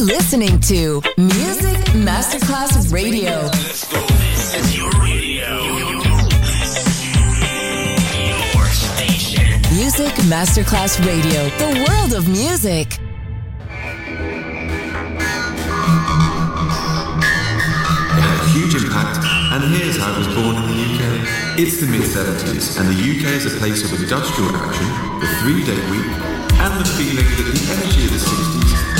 Listening to Music Masterclass Radio. This is your radio. Your station. Music Masterclass Radio, the world of music. It had a huge impact, and here's how it was born in the UK. It's the mid 70s, and the UK is a place of industrial action, the three day week, and the feeling that the energy of the 60s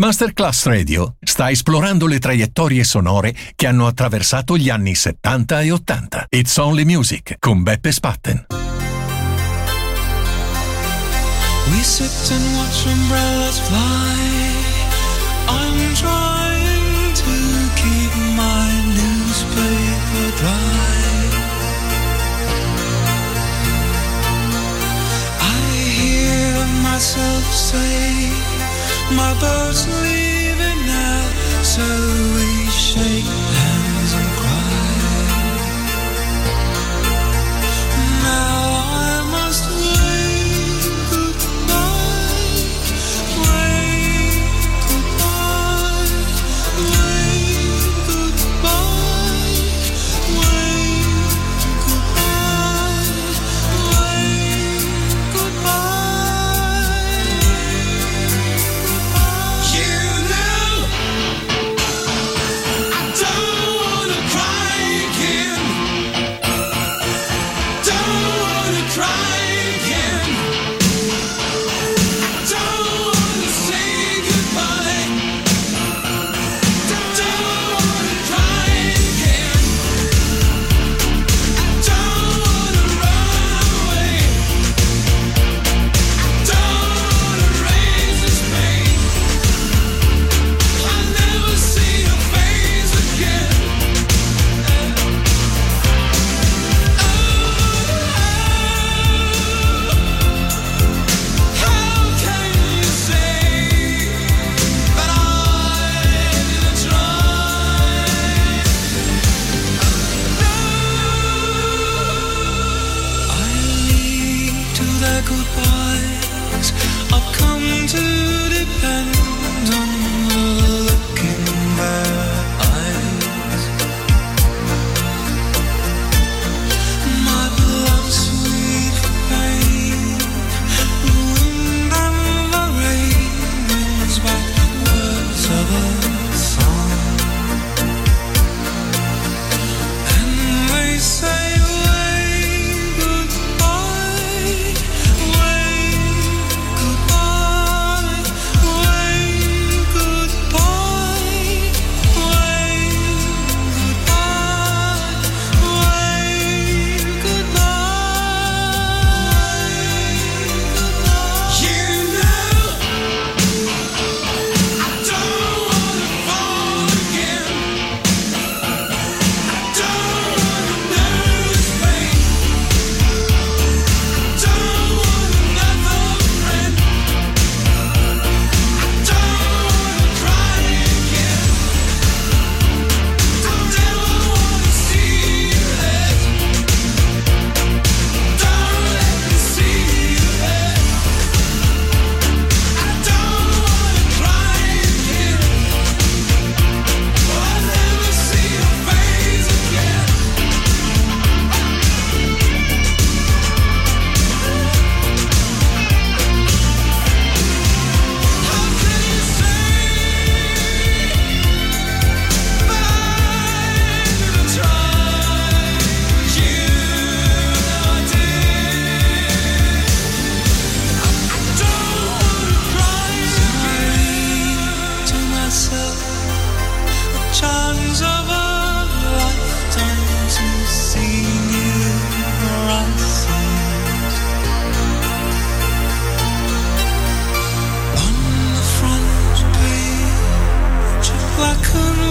Masterclass Radio sta esplorando le traiettorie sonore che hanno attraversato gli anni 70 e 80. It's Only Music con Beppe Spatten. We sit and watch umbrellas fly. I'm trying to keep my newspaper dry. I hear myself say, My boat's leaving now, so we shake come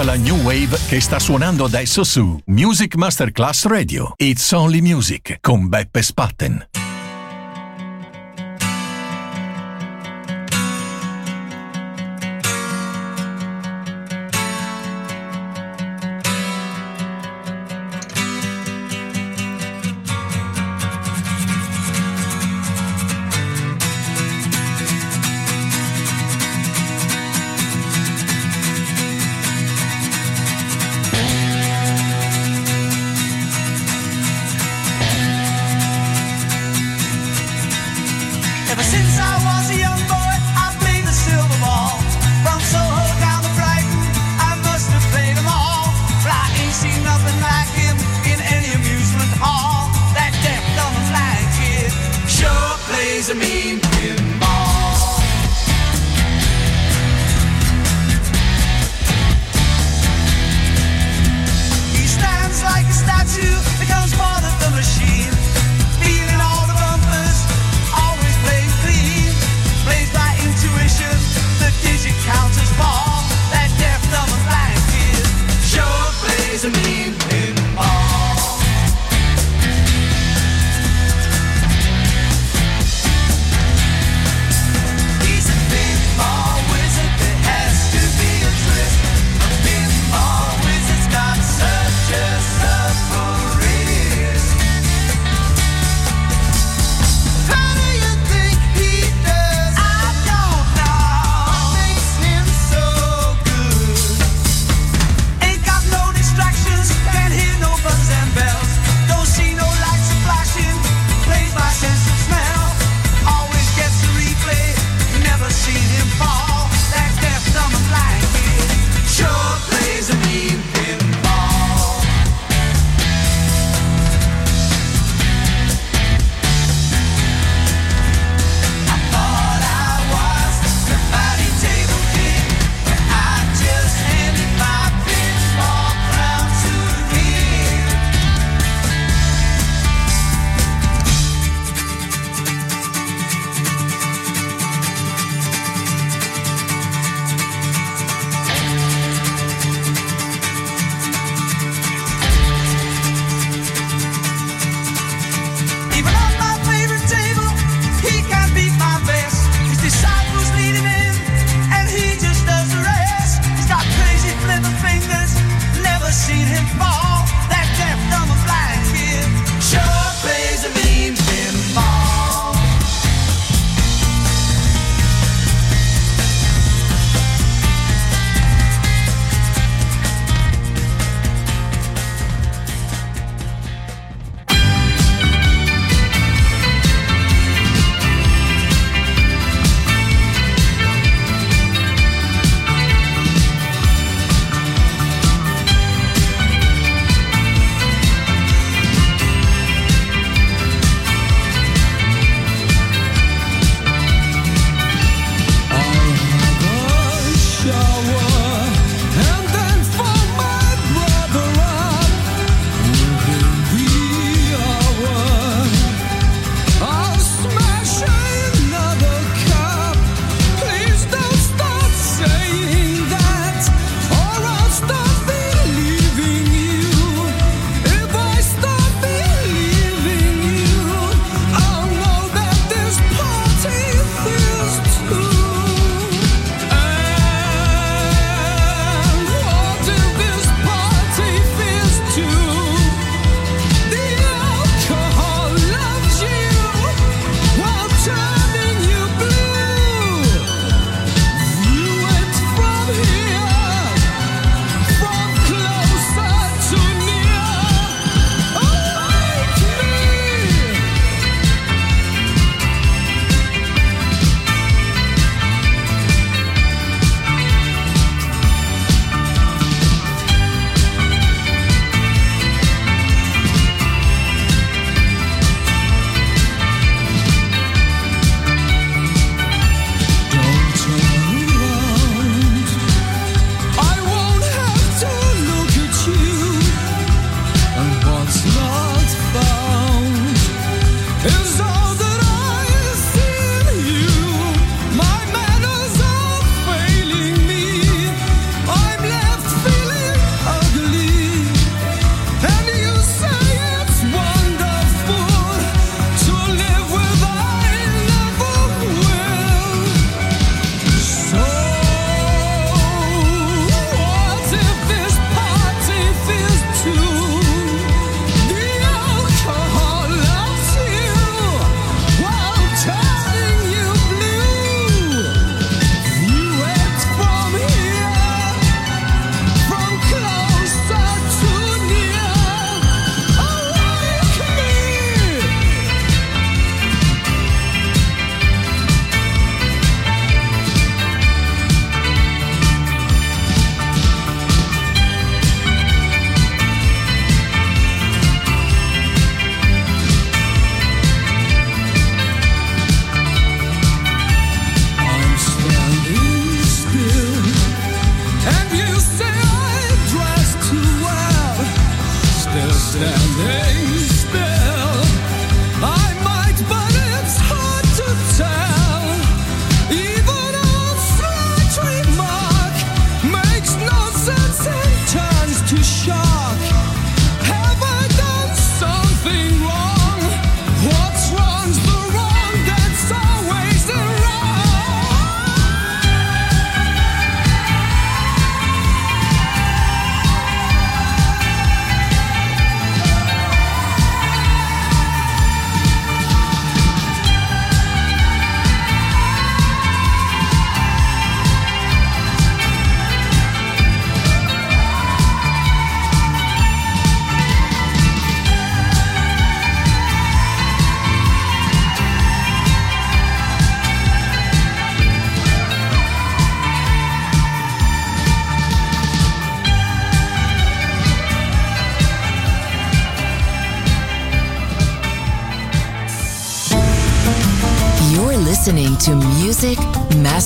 tutta la new wave che sta suonando adesso su Music Masterclass Radio. It's Only Music con Beppe Spatten.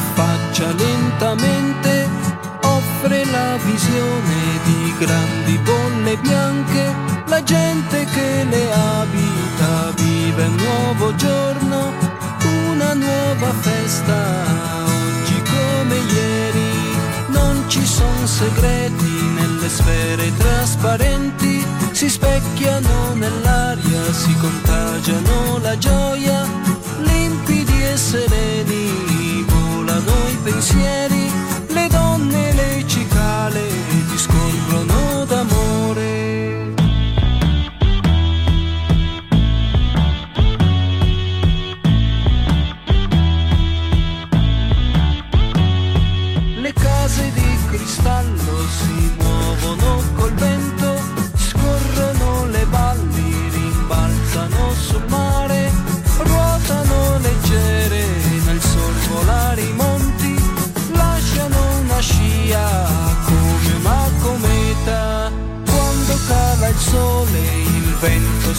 Affaccia lentamente, offre la visione di grandi bolle bianche, la gente che le abita vive un nuovo giorno, una nuova festa, oggi come ieri, non ci sono segreti nelle sfere trasparenti, si specchiano nell'aria, si contagiano la gioia, limpidi e sereni, volano i pensieri, le donne le cicale discorrono d'amore.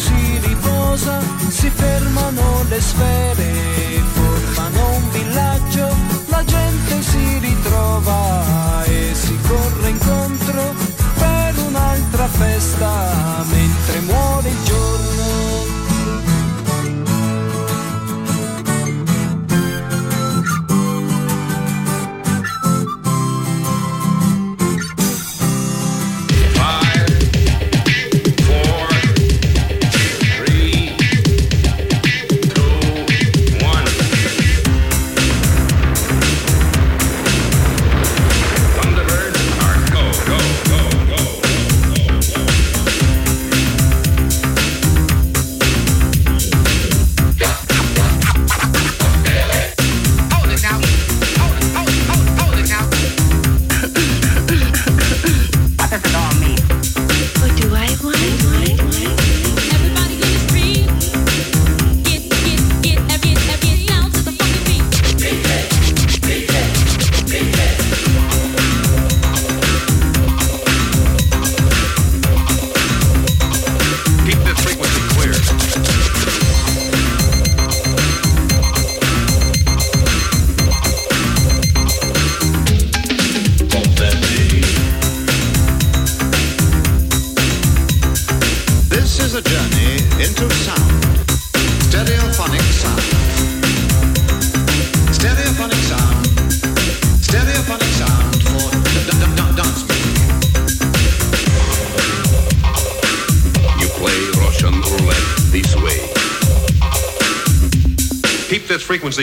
Si riposa, si fermano le sfere, formano un villaggio, la gente si ritrova e si corre incontro per un'altra festa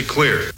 clear.